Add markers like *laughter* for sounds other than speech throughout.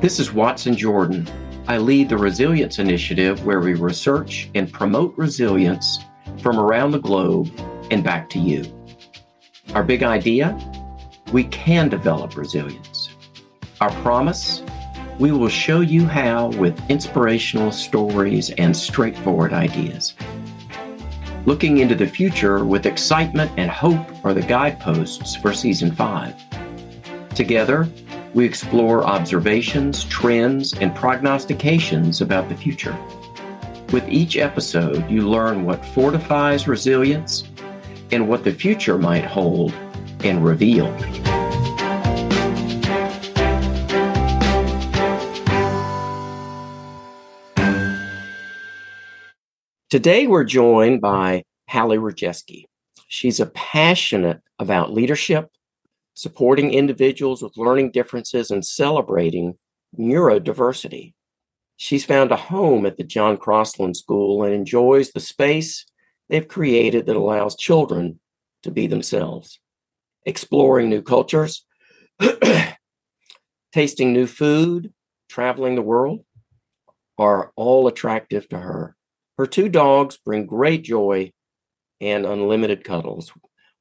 This is Watson Jordan. I lead the Resilience Initiative where we research and promote resilience from around the globe and back to you. Our big idea we can develop resilience. Our promise we will show you how with inspirational stories and straightforward ideas. Looking into the future with excitement and hope are the guideposts for season five. Together, we explore observations, trends, and prognostications about the future. With each episode, you learn what fortifies resilience and what the future might hold and reveal. Today, we're joined by Hallie Rojeski. She's a passionate about leadership, supporting individuals with learning differences, and celebrating neurodiversity. She's found a home at the John Crosland School and enjoys the space they've created that allows children to be themselves. Exploring new cultures, *clears throat* tasting new food, traveling the world are all attractive to her. Her two dogs bring great joy and unlimited cuddles.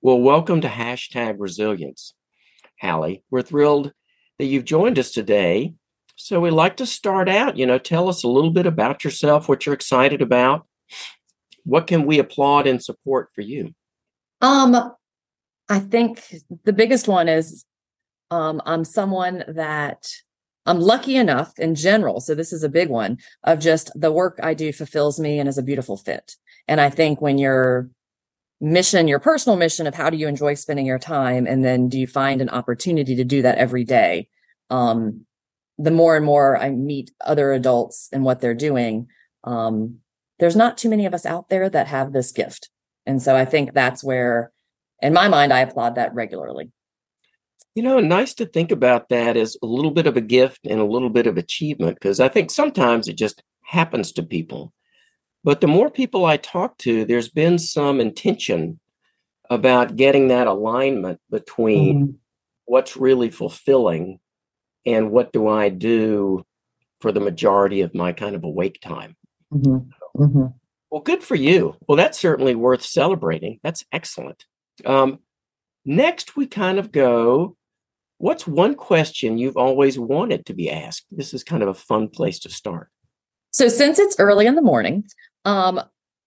Well, welcome to hashtag resilience, Hallie. We're thrilled that you've joined us today. So we'd like to start out, you know, tell us a little bit about yourself, what you're excited about. What can we applaud and support for you? Um, I think the biggest one is um, I'm someone that I'm lucky enough in general, so this is a big one of just the work I do fulfills me and is a beautiful fit. And I think when your mission, your personal mission of how do you enjoy spending your time, and then do you find an opportunity to do that every day? Um, the more and more I meet other adults and what they're doing, um, there's not too many of us out there that have this gift. And so I think that's where, in my mind, I applaud that regularly. You know, nice to think about that as a little bit of a gift and a little bit of achievement because I think sometimes it just happens to people. But the more people I talk to, there's been some intention about getting that alignment between mm-hmm. what's really fulfilling and what do I do for the majority of my kind of awake time. Mm-hmm. Mm-hmm. Well, good for you. Well, that's certainly worth celebrating. That's excellent. Um, next, we kind of go What's one question you've always wanted to be asked? This is kind of a fun place to start. So, since it's early in the morning, um,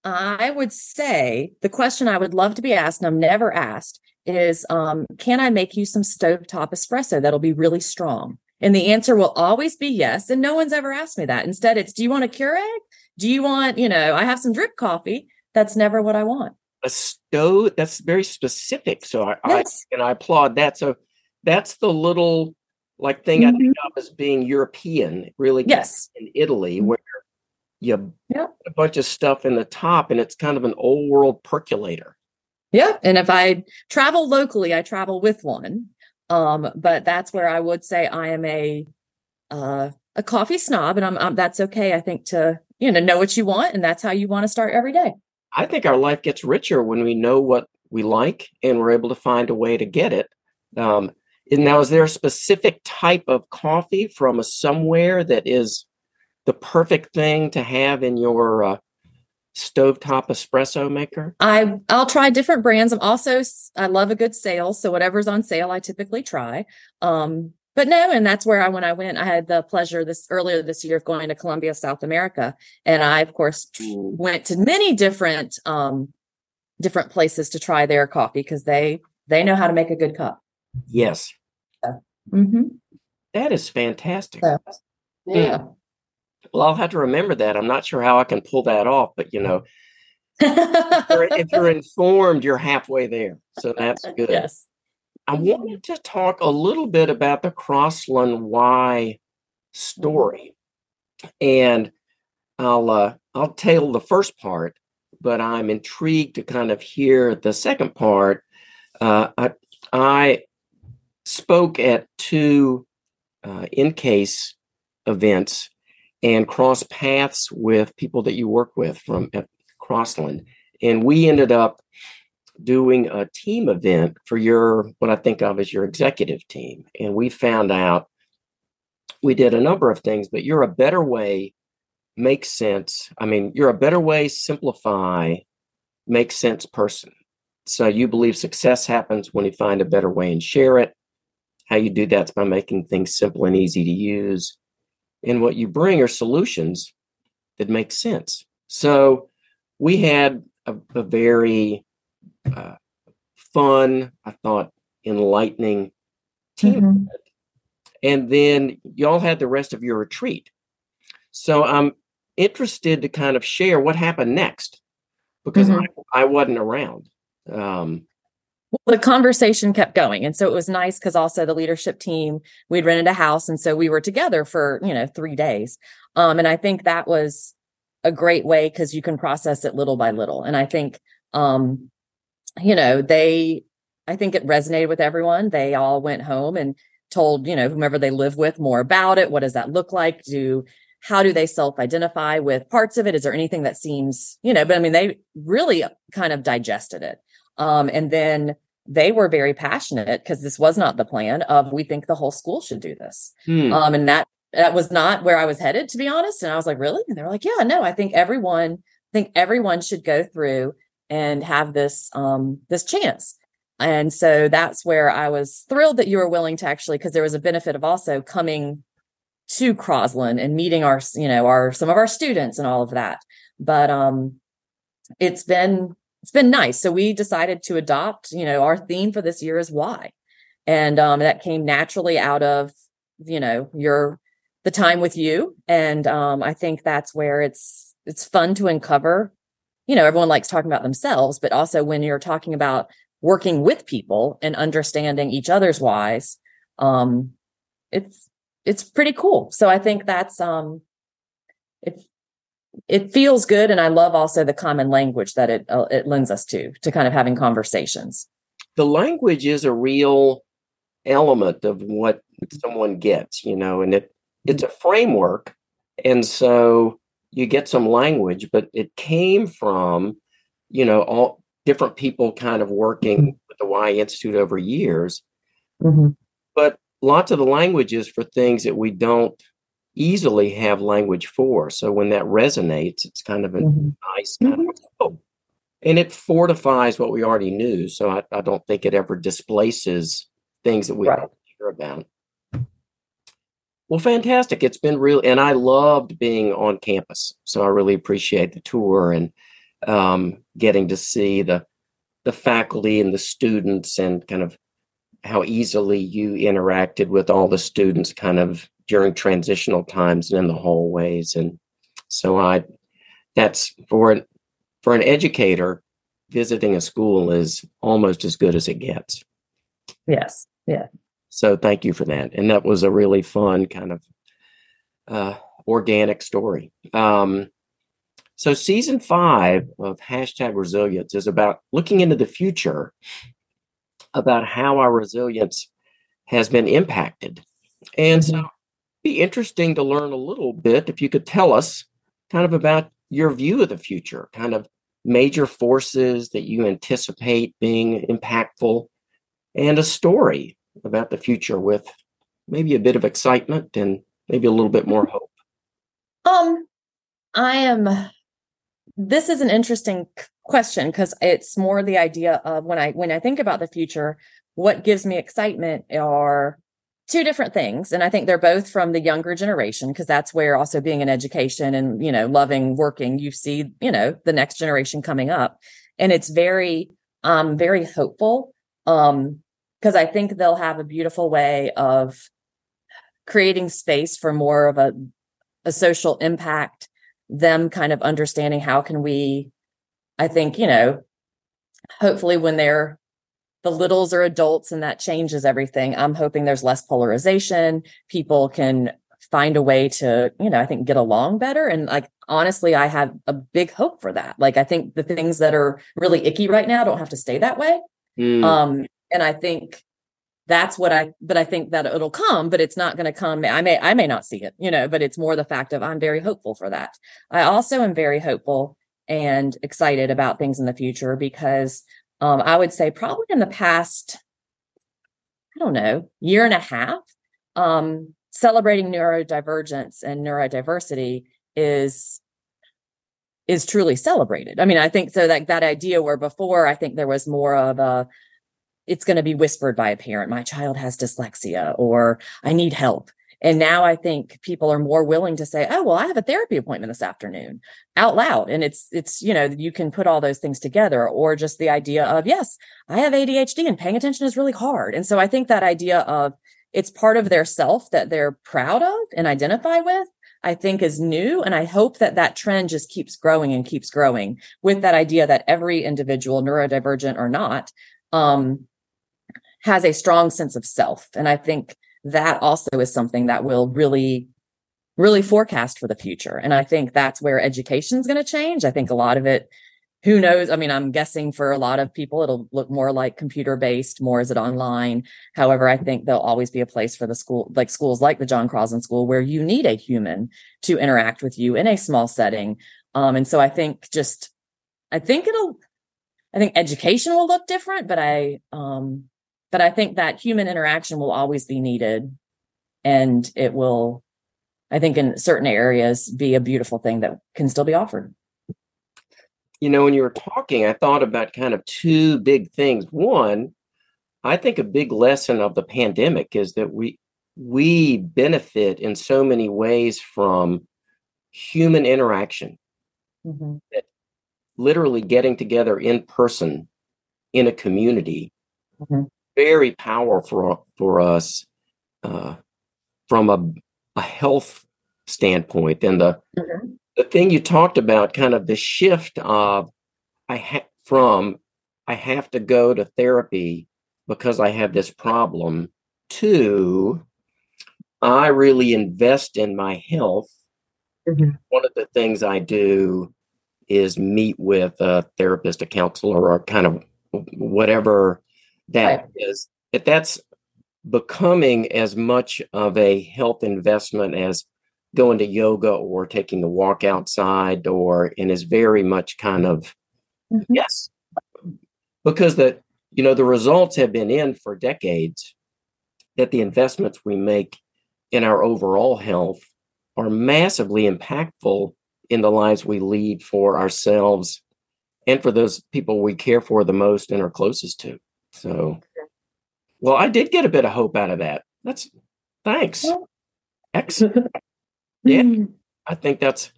I would say the question I would love to be asked, and I'm never asked, is um, Can I make you some stovetop espresso that'll be really strong? And the answer will always be yes. And no one's ever asked me that. Instead, it's Do you want a Keurig? Do you want, you know, I have some drip coffee? That's never what I want. A stove, that's very specific. So I, yes. I and I applaud that. So that's the little like thing mm-hmm. I think of as being European, really yes. in Italy, mm-hmm. where you yeah. put a bunch of stuff in the top and it's kind of an old world percolator. Yeah. And if I travel locally, I travel with one. Um, but that's where I would say I am a uh, a coffee snob, and I'm, I'm that's okay. I think to you know know what you want, and that's how you want to start every day. I think our life gets richer when we know what we like and we're able to find a way to get it. Um, and now, is there a specific type of coffee from a somewhere that is the perfect thing to have in your uh, stovetop espresso maker? I I'll try different brands. I'm also I love a good sale, so whatever's on sale, I typically try. Um, but no, and that's where I when I went, I had the pleasure this earlier this year of going to Colombia, South America, and I of course went to many different um different places to try their coffee because they they know how to make a good cup. Yes. Mm-hmm. That is fantastic. Yeah. yeah. Well, I'll have to remember that. I'm not sure how I can pull that off, but you know, if you're *laughs* informed, you're halfway there. So that's good. Yes. I wanted to talk a little bit about the Crosland Y story. And I'll uh, I'll tell the first part, but I'm intrigued to kind of hear the second part. Uh, I, I spoke at two uh, in-case events and cross paths with people that you work with from Crosland. And we ended up doing a team event for your what I think of as your executive team. And we found out we did a number of things, but you're a better way, make sense. I mean, you're a better way, simplify, make sense person. So you believe success happens when you find a better way and share it. How you do that's by making things simple and easy to use. And what you bring are solutions that make sense. So we had a, a very uh, fun, I thought, enlightening team. Mm-hmm. And then y'all had the rest of your retreat. So I'm interested to kind of share what happened next because mm-hmm. I, I, wasn't around. Um, the conversation kept going. And so it was nice because also the leadership team, we'd rented a house. And so we were together for, you know, three days. Um, and I think that was a great way because you can process it little by little. And I think, um, you know, they, I think it resonated with everyone. They all went home and told, you know, whomever they live with more about it. What does that look like? Do, how do they self identify with parts of it? Is there anything that seems, you know, but I mean, they really kind of digested it. Um, and then they were very passionate because this was not the plan of we think the whole school should do this. Hmm. Um, and that that was not where I was headed, to be honest. And I was like, really? And they were like, yeah, no, I think everyone, I think everyone should go through and have this um this chance. And so that's where I was thrilled that you were willing to actually, because there was a benefit of also coming to Crosland and meeting our, you know, our some of our students and all of that. But um it's been it's been nice. So we decided to adopt, you know, our theme for this year is why. And um, that came naturally out of, you know, your the time with you. And um, I think that's where it's it's fun to uncover. You know, everyone likes talking about themselves, but also when you're talking about working with people and understanding each other's whys, um, it's it's pretty cool. So I think that's um, it's it feels good and i love also the common language that it uh, it lends us to to kind of having conversations the language is a real element of what someone gets you know and it it's a framework and so you get some language but it came from you know all different people kind of working mm-hmm. with the Why Institute over years mm-hmm. but lots of the languages for things that we don't easily have language for. So when that resonates, it's kind of a mm-hmm. nice kind mm-hmm. of oh, and it fortifies what we already knew. So I, I don't think it ever displaces things that we right. hear about. Well, fantastic. It's been real, and I loved being on campus. So I really appreciate the tour and um, getting to see the the faculty and the students and kind of how easily you interacted with all the students kind of during transitional times and in the hallways. And so i that's for for an educator visiting a school is almost as good as it gets. Yes yeah. So thank you for that. And that was a really fun kind of uh, organic story. Um, so season five of hashtag resilience is about looking into the future about how our resilience has been impacted. And so be interesting to learn a little bit if you could tell us kind of about your view of the future, kind of major forces that you anticipate being impactful, and a story about the future with maybe a bit of excitement and maybe a little bit more hope. Um, I am. This is an interesting question because it's more the idea of when I when I think about the future, what gives me excitement are two different things and i think they're both from the younger generation because that's where also being in education and you know loving working you see you know the next generation coming up and it's very um very hopeful um because i think they'll have a beautiful way of creating space for more of a a social impact them kind of understanding how can we i think you know hopefully when they're the littles are adults and that changes everything. I'm hoping there's less polarization. People can find a way to, you know, I think get along better. And like, honestly, I have a big hope for that. Like, I think the things that are really icky right now don't have to stay that way. Mm. Um, and I think that's what I, but I think that it'll come, but it's not going to come. I may, I may not see it, you know, but it's more the fact of I'm very hopeful for that. I also am very hopeful and excited about things in the future because um, I would say probably in the past, I don't know, year and a half, um, celebrating neurodivergence and neurodiversity is is truly celebrated. I mean, I think so that that idea where before I think there was more of a it's going to be whispered by a parent, my child has dyslexia or I need help. And now I think people are more willing to say, "Oh, well, I have a therapy appointment this afternoon," out loud. And it's it's you know you can put all those things together, or just the idea of, "Yes, I have ADHD, and paying attention is really hard." And so I think that idea of it's part of their self that they're proud of and identify with I think is new. And I hope that that trend just keeps growing and keeps growing with that idea that every individual, neurodivergent or not, um, has a strong sense of self. And I think that also is something that will really, really forecast for the future. And I think that's where education is going to change. I think a lot of it who knows? I mean, I'm guessing for a lot of people, it'll look more like computer based, more is it online. However, I think there'll always be a place for the school, like schools like the John Crosland School, where you need a human to interact with you in a small setting. Um, and so I think just, I think it'll, I think education will look different, but I, um, but I think that human interaction will always be needed and it will, I think in certain areas be a beautiful thing that can still be offered you know, when you were talking, I thought about kind of two big things. One, I think a big lesson of the pandemic is that we we benefit in so many ways from human interaction. Mm-hmm. literally getting together in person in a community, mm-hmm. Very powerful for us uh, from a, a health standpoint. And the mm-hmm the thing you talked about, kind of the shift of I ha- from I have to go to therapy because I have this problem to I really invest in my health. Mm-hmm. One of the things I do is meet with a therapist, a counselor, or kind of whatever that right. is. If that's becoming as much of a health investment as going to yoga or taking a walk outside or and is very much kind of mm-hmm. yes because the you know the results have been in for decades that the investments we make in our overall health are massively impactful in the lives we lead for ourselves and for those people we care for the most and are closest to so well i did get a bit of hope out of that that's thanks excellent *laughs* yeah, mm-hmm. I think that's,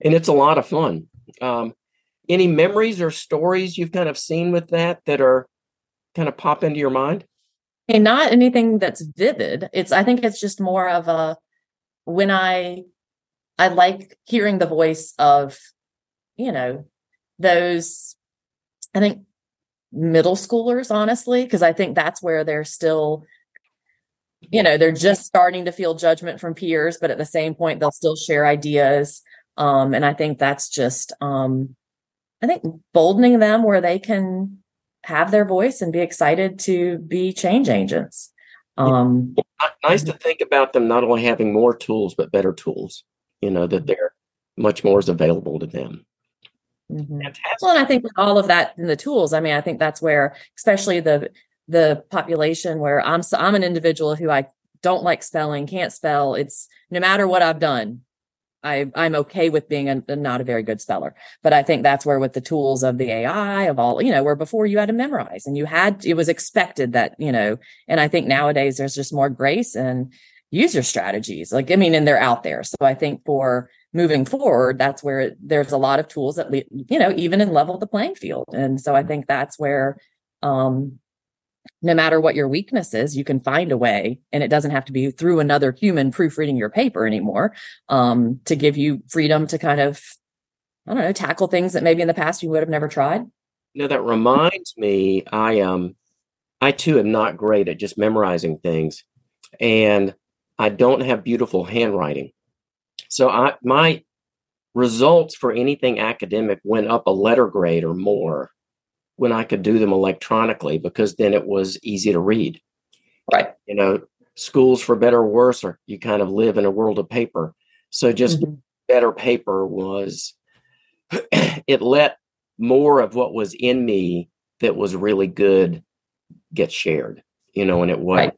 and it's a lot of fun. Um, any memories or stories you've kind of seen with that that are kind of pop into your mind? And not anything that's vivid. It's, I think it's just more of a, when I, I like hearing the voice of, you know, those, I think middle schoolers, honestly, because I think that's where they're still you know they're just starting to feel judgment from peers but at the same point they'll still share ideas. Um, and i think that's just um, i think boldening them where they can have their voice and be excited to be change agents. Um, nice to think about them not only having more tools but better tools you know that they're much more is available to them mm-hmm. well and i think with all of that in the tools i mean i think that's where especially the the population where I'm I'm an individual who I don't like spelling, can't spell. It's no matter what I've done, I I'm okay with being a, not a very good speller. But I think that's where with the tools of the AI of all, you know, where before you had to memorize and you had it was expected that, you know, and I think nowadays there's just more grace and user strategies. Like I mean, and they're out there. So I think for moving forward, that's where there's a lot of tools that you know, even in level the playing field. And so I think that's where um no matter what your weakness is, you can find a way, and it doesn't have to be through another human proofreading your paper anymore, um, to give you freedom to kind of, I don't know, tackle things that maybe in the past you would have never tried. You know, that reminds me, I um, I too am not great at just memorizing things, and I don't have beautiful handwriting, so I my results for anything academic went up a letter grade or more when I could do them electronically because then it was easy to read. Right. You know, schools for better or worse, or you kind of live in a world of paper. So just mm-hmm. better paper was *clears throat* it let more of what was in me that was really good get shared, you know, and it was right.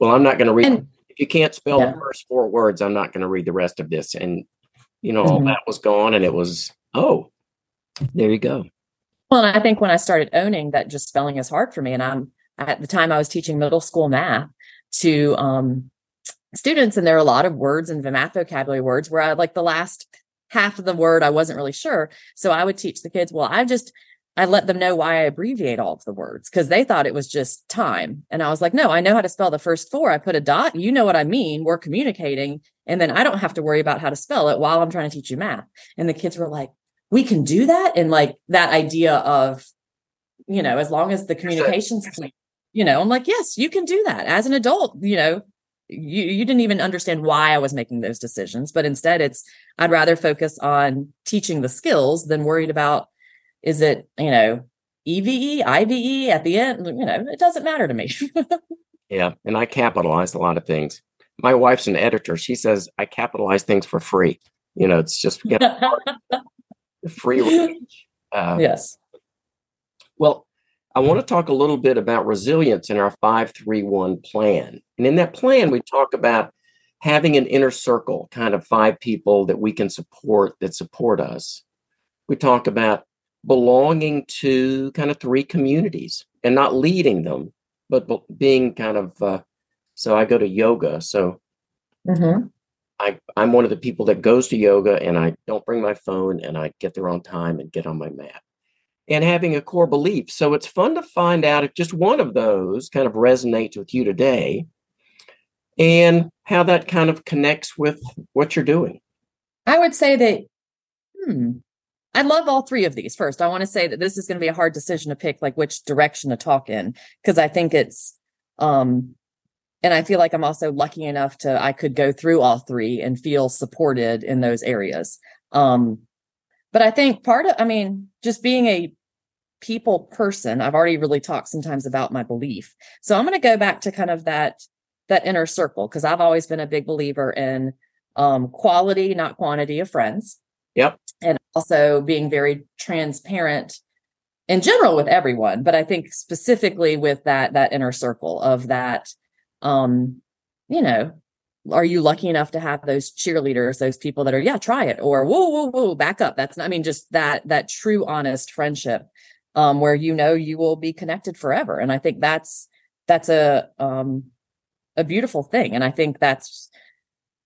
well, I'm not going to read and, if you can't spell yeah. the first four words, I'm not going to read the rest of this. And, you know, mm-hmm. all that was gone. And it was, oh, there you go. Well, and I think when I started owning that just spelling is hard for me, and I'm at the time I was teaching middle school math to um, students, and there are a lot of words and math vocabulary words where I like the last half of the word I wasn't really sure. So I would teach the kids, well, I just I let them know why I abbreviate all of the words because they thought it was just time. And I was like, no, I know how to spell the first four. I put a dot. You know what I mean. We're communicating. And then I don't have to worry about how to spell it while I'm trying to teach you math. And the kids were like, we can do that. And like that idea of, you know, as long as the communications, you know, I'm like, yes, you can do that as an adult, you know, you, you didn't even understand why I was making those decisions, but instead it's, I'd rather focus on teaching the skills than worried about is it, you know, EVE, IVE at the end? You know, it doesn't matter to me. *laughs* yeah. And I capitalize a lot of things. My wife's an editor. She says I capitalize things for free. You know, it's just get *laughs* free range. Uh, yes. Well, I want to talk a little bit about resilience in our 531 plan. And in that plan, we talk about having an inner circle, kind of five people that we can support that support us. We talk about belonging to kind of three communities and not leading them, but being kind of. Uh, so I go to yoga. So mm-hmm. I, I'm one of the people that goes to yoga and I don't bring my phone and I get there on time and get on my mat and having a core belief. So it's fun to find out if just one of those kind of resonates with you today and how that kind of connects with what you're doing. I would say that, hmm, I love all three of these. First, I want to say that this is going to be a hard decision to pick, like which direction to talk in, because I think it's, um, and I feel like I'm also lucky enough to I could go through all three and feel supported in those areas. Um, but I think part of, I mean, just being a people person, I've already really talked sometimes about my belief. So I'm going to go back to kind of that that inner circle because I've always been a big believer in um, quality, not quantity of friends. Yep also being very transparent in general with everyone but i think specifically with that that inner circle of that um you know are you lucky enough to have those cheerleaders those people that are yeah try it or whoa whoa whoa back up. That's not, i mean just that that true honest friendship um where you know you will be connected forever. And i think that's that's a um a beautiful thing. And i think that's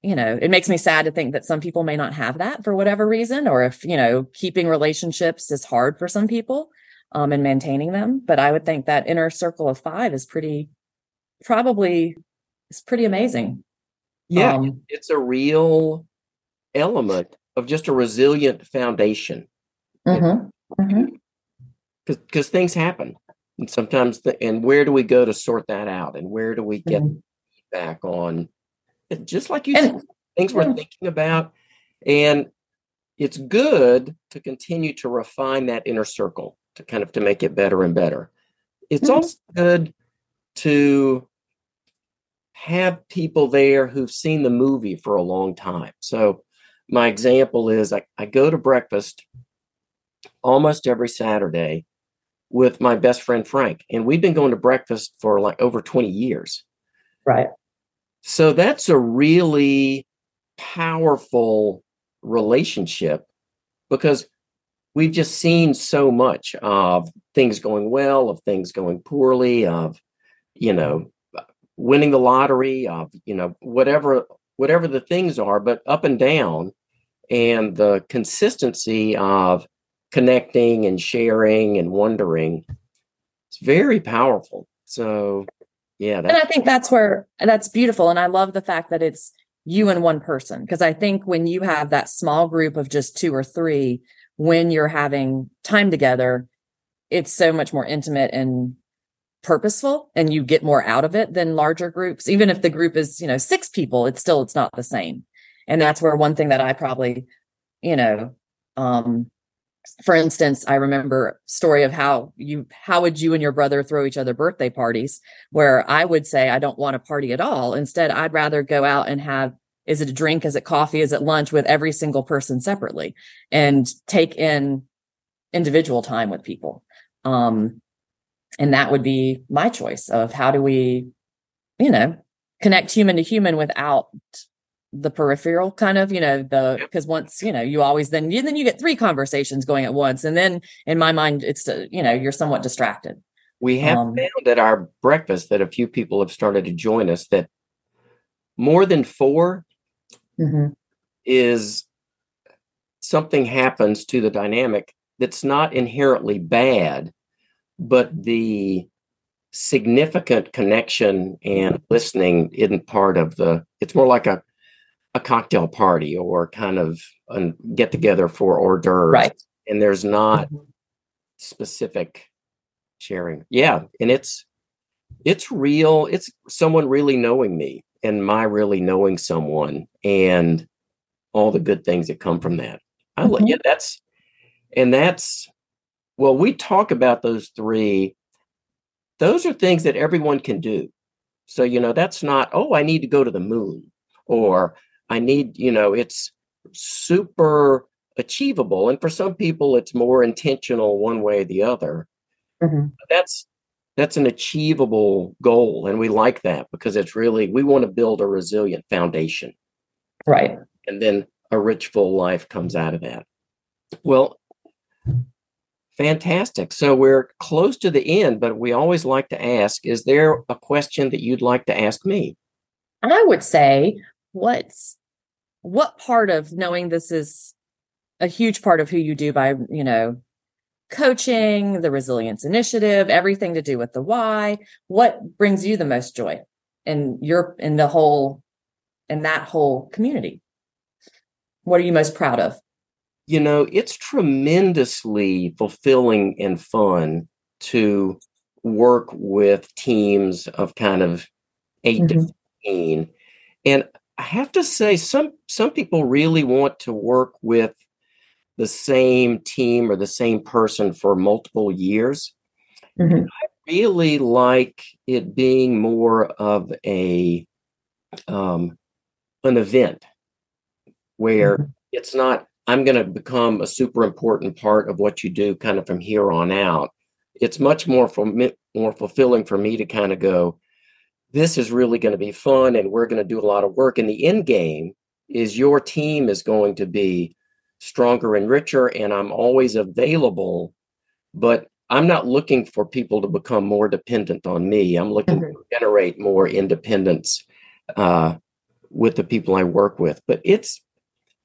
you know, it makes me sad to think that some people may not have that for whatever reason, or if, you know, keeping relationships is hard for some people um, and maintaining them. But I would think that inner circle of five is pretty, probably, is pretty amazing. Yeah. Um, it's a real element of just a resilient foundation. Because mm-hmm, mm-hmm. things happen. And sometimes, the, and where do we go to sort that out? And where do we get mm-hmm. back on just like you and, said, things we're thinking about. And it's good to continue to refine that inner circle to kind of to make it better and better. It's mm-hmm. also good to have people there who've seen the movie for a long time. So my example is I, I go to breakfast almost every Saturday with my best friend Frank. And we've been going to breakfast for like over 20 years. Right. So that's a really powerful relationship because we've just seen so much of things going well, of things going poorly, of, you know, winning the lottery, of, you know, whatever whatever the things are, but up and down. And the consistency of connecting and sharing and wondering, it's very powerful. So yeah. And I think that's where that's beautiful. And I love the fact that it's you and one person. Because I think when you have that small group of just two or three, when you're having time together, it's so much more intimate and purposeful and you get more out of it than larger groups even if the group is you know six people it's still it's not the same and that's where one thing that i probably you know um for instance, I remember story of how you how would you and your brother throw each other birthday parties where I would say I don't want a party at all. Instead, I'd rather go out and have is it a drink, is it coffee, is it lunch with every single person separately and take in individual time with people. Um and that would be my choice of how do we you know connect human to human without the peripheral kind of you know the because once you know you always then you then you get three conversations going at once and then in my mind it's uh, you know you're somewhat distracted we have um, found at our breakfast that a few people have started to join us that more than 4 mm-hmm. is something happens to the dynamic that's not inherently bad but the significant connection and listening isn't part of the it's more like a a cocktail party or kind of a get together for hors d'oeuvres right and there's not mm-hmm. specific sharing yeah and it's it's real it's someone really knowing me and my really knowing someone and all the good things that come from that i mm-hmm. yeah that's and that's well we talk about those three those are things that everyone can do. So, you know, that's not, oh, I need to go to the moon or I need, you know, it's super achievable. And for some people, it's more intentional one way or the other. Mm-hmm. That's that's an achievable goal and we like that because it's really we want to build a resilient foundation right and then a rich full life comes out of that well Fantastic. So we're close to the end, but we always like to ask Is there a question that you'd like to ask me? I would say, what's what part of knowing this is a huge part of who you do by, you know, coaching, the resilience initiative, everything to do with the why, what brings you the most joy in your in the whole in that whole community? What are you most proud of? you know, it's tremendously fulfilling and fun to work with teams of kind of 8 mm-hmm. to 15. And I have to say, some some people really want to work with the same team or the same person for multiple years. Mm-hmm. I really like it being more of a um, an event where mm-hmm. it's not I'm going to become a super important part of what you do kind of from here on out. It's much more for me, more fulfilling for me to kind of go, this is really going to be fun and we're going to do a lot of work. And the end game is your team is going to be stronger and richer. And I'm always available, but I'm not looking for people to become more dependent on me. I'm looking mm-hmm. to generate more independence uh, with the people I work with. But it's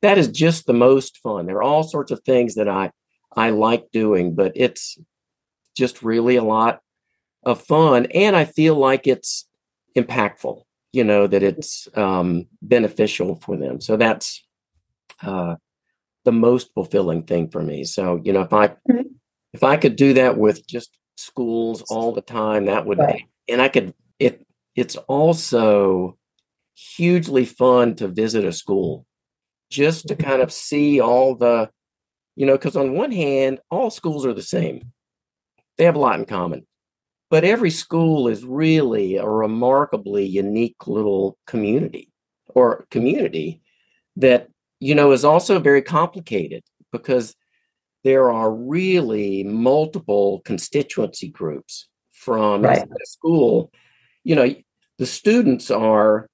that is just the most fun. There are all sorts of things that I I like doing, but it's just really a lot of fun, and I feel like it's impactful. You know that it's um, beneficial for them. So that's uh, the most fulfilling thing for me. So you know if I mm-hmm. if I could do that with just schools all the time, that would, right. and I could. It it's also hugely fun to visit a school just to kind of see all the, you know, because on one hand, all schools are the same, they have a lot in common. But every school is really a remarkably unique little community or community that, you know, is also very complicated because there are really multiple constituency groups from right. school. You know, the students are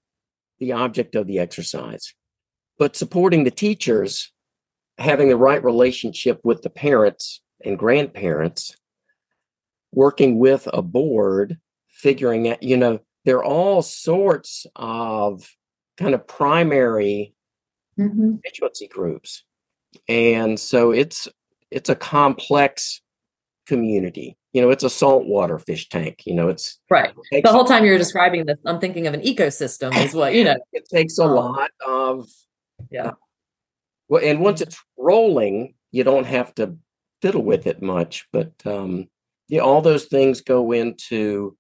the object of the exercise but supporting the teachers, having the right relationship with the parents and grandparents, working with a board, figuring out, you know, there are all sorts of kind of primary mm-hmm. constituency groups. And so it's it's a complex community. You know, it's a saltwater fish tank. You know, it's right. It the whole time you're describing this, I'm thinking of an ecosystem as well. You know, *laughs* it takes a um, lot of yeah. Well, and once it's rolling, you don't have to fiddle with it much. But um, yeah, all those things go into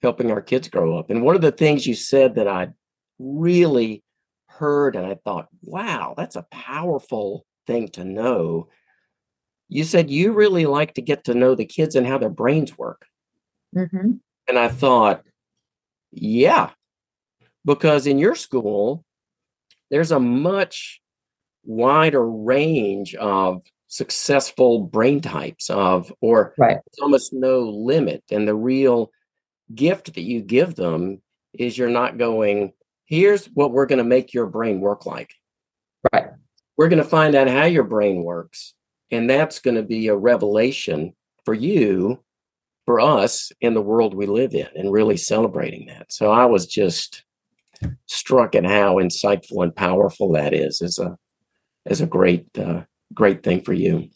helping our kids grow up. And one of the things you said that I really heard and I thought, wow, that's a powerful thing to know. You said you really like to get to know the kids and how their brains work. Mm-hmm. And I thought, yeah, because in your school, there's a much wider range of successful brain types of or right. almost no limit and the real gift that you give them is you're not going, here's what we're going to make your brain work like. Right. We're going to find out how your brain works. And that's going to be a revelation for you, for us in the world we live in, and really celebrating that. So I was just struck at how insightful and powerful that is as a as a great uh, great thing for you.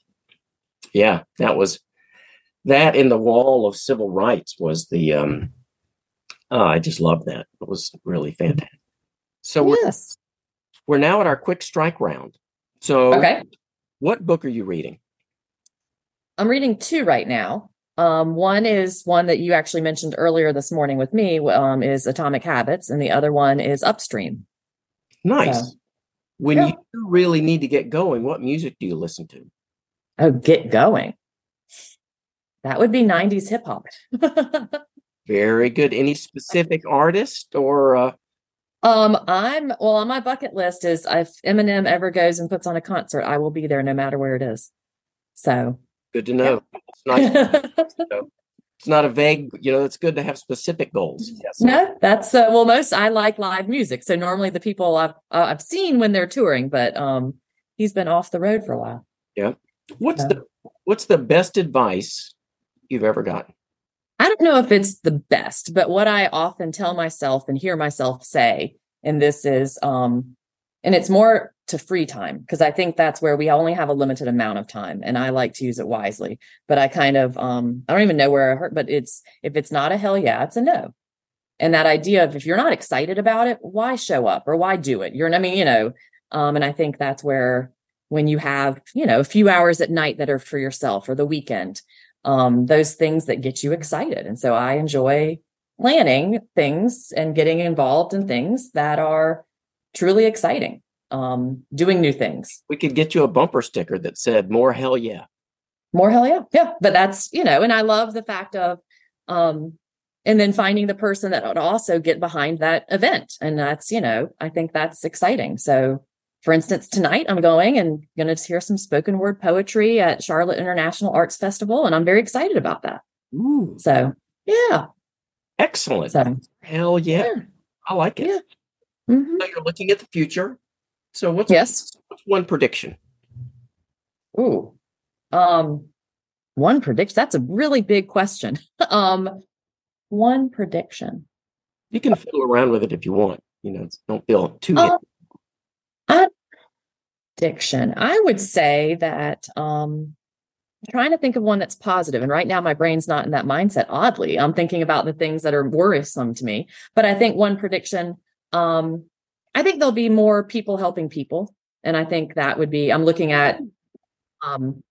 Yeah, that was that in the wall of civil rights was the um oh, I just love that. It was really fantastic. So yes. we're, we're now at our quick strike round. So Okay. what book are you reading? I'm reading two right now. Um, one is one that you actually mentioned earlier this morning with me, um, is Atomic Habits, and the other one is Upstream. Nice. So, when yeah. you really need to get going, what music do you listen to? Oh, get going. That would be 90s hip hop. *laughs* Very good. Any specific artist or uh, um, I'm well on my bucket list is if Eminem ever goes and puts on a concert, I will be there no matter where it is. So good to know. It's nice. *laughs* it's not a vague, you know, it's good to have specific goals. Yes. No, that's uh, well, most I like live music. So normally the people I've uh, I've seen when they're touring, but um, he's been off the road for a while. Yeah. What's So- the what's the best advice you've ever gotten? I don't know if it's the best, but what I often tell myself and hear myself say, and this is, um, and it's more to free time because I think that's where we only have a limited amount of time, and I like to use it wisely. But I kind of, um, I don't even know where I heard, but it's if it's not a hell yeah, it's a no. And that idea of if you're not excited about it, why show up or why do it? You're, I mean, you know, um, and I think that's where when you have, you know, a few hours at night that are for yourself or the weekend, um, those things that get you excited. And so I enjoy planning things and getting involved in things that are truly exciting, um, doing new things. We could get you a bumper sticker that said more hell yeah. More hell yeah. Yeah. But that's, you know, and I love the fact of, um, and then finding the person that would also get behind that event. And that's, you know, I think that's exciting. So, for instance, tonight I'm going and going to hear some spoken word poetry at Charlotte International Arts Festival. And I'm very excited about that. Ooh, So, yeah. excellent. So, Hell yeah. yeah. I like it. Yeah. Mhm. So you're looking at the future. So what's Yes. what's one prediction? Ooh. Um, one prediction. That's a really big question. *laughs* um, one prediction. You can fiddle around with it if you want. You know, don't feel too Um, I, prediction. I would say that um I'm trying to think of one that's. And right now my brain's not in that mindset. Oddly, I'm thinking about the things that are worrisome to me. But I think one prediction, um, I think there'll be more people helping people. And I think that would be, I'm looking at um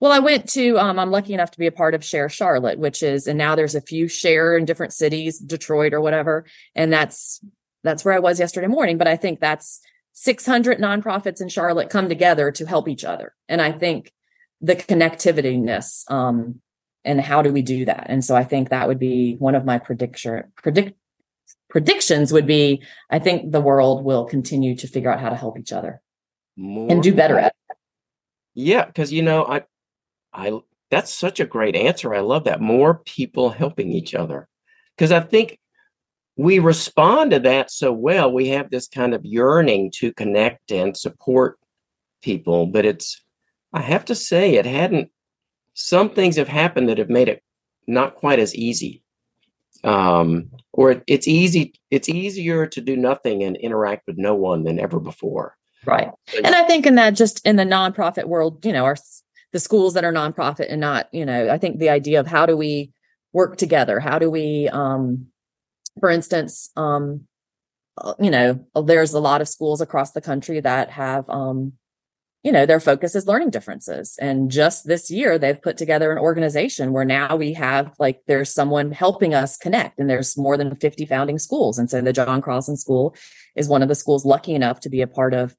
well, I went to um I'm lucky enough to be a part of Share Charlotte, which is and now there's a few share in different cities, Detroit or whatever. And that's that's where I was yesterday morning. But I think that's 600 nonprofits in Charlotte come together to help each other. And I think the connectivityness, um, and how do we do that? And so I think that would be one of my prediction predict predictions would be I think the world will continue to figure out how to help each other more and do better at it. Yeah, because you know, I I that's such a great answer. I love that. More people helping each other. Because I think we respond to that so well. We have this kind of yearning to connect and support people, but it's I have to say it hadn't some things have happened that have made it not quite as easy. Um, or it, it's easy it's easier to do nothing and interact with no one than ever before. Right. And I think in that just in the nonprofit world, you know, our the schools that are nonprofit and not, you know, I think the idea of how do we work together? How do we um for instance, um uh, you know, there's a lot of schools across the country that have um you know, their focus is learning differences. And just this year, they've put together an organization where now we have like there's someone helping us connect, and there's more than 50 founding schools. And so the John Crosland School is one of the schools lucky enough to be a part of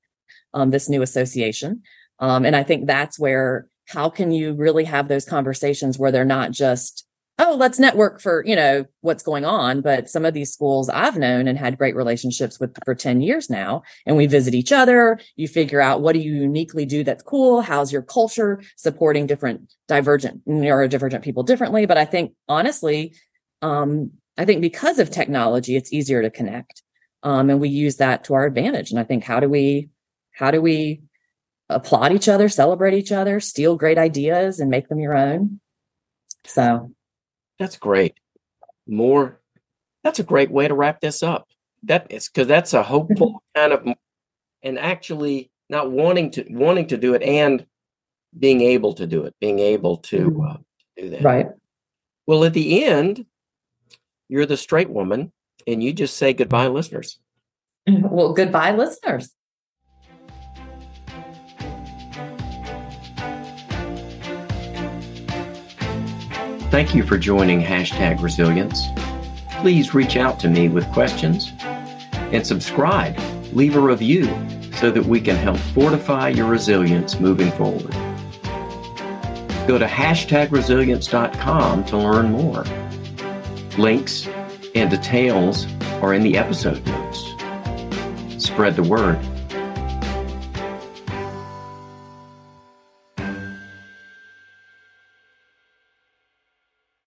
um, this new association. Um, and I think that's where how can you really have those conversations where they're not just oh let's network for you know what's going on but some of these schools i've known and had great relationships with for 10 years now and we visit each other you figure out what do you uniquely do that's cool how's your culture supporting different divergent neurodivergent people differently but i think honestly um I think because of technology, it's easier to connect. Um, and we use that to our advantage. And I think how do we how do we applaud each other, celebrate each other, steal great ideas and make them your own? So that's great. More that's a great way to wrap this up. That is because that's a hopeful *laughs* kind of and actually not wanting to wanting to do it and being able to do it, being able to Mm-hmm. uh, do that. right. Well, at the end, you're the straight woman, and you just say goodbye, listeners. *laughs* Well, goodbye, listeners. Thank you for joining hashtag resilience. Please reach out to me with questions and subscribe. Leave a review so that we can help fortify your resilience moving forward. Go to hashtagresilience.com to learn more. Links and details are in the episode notes. Spread the word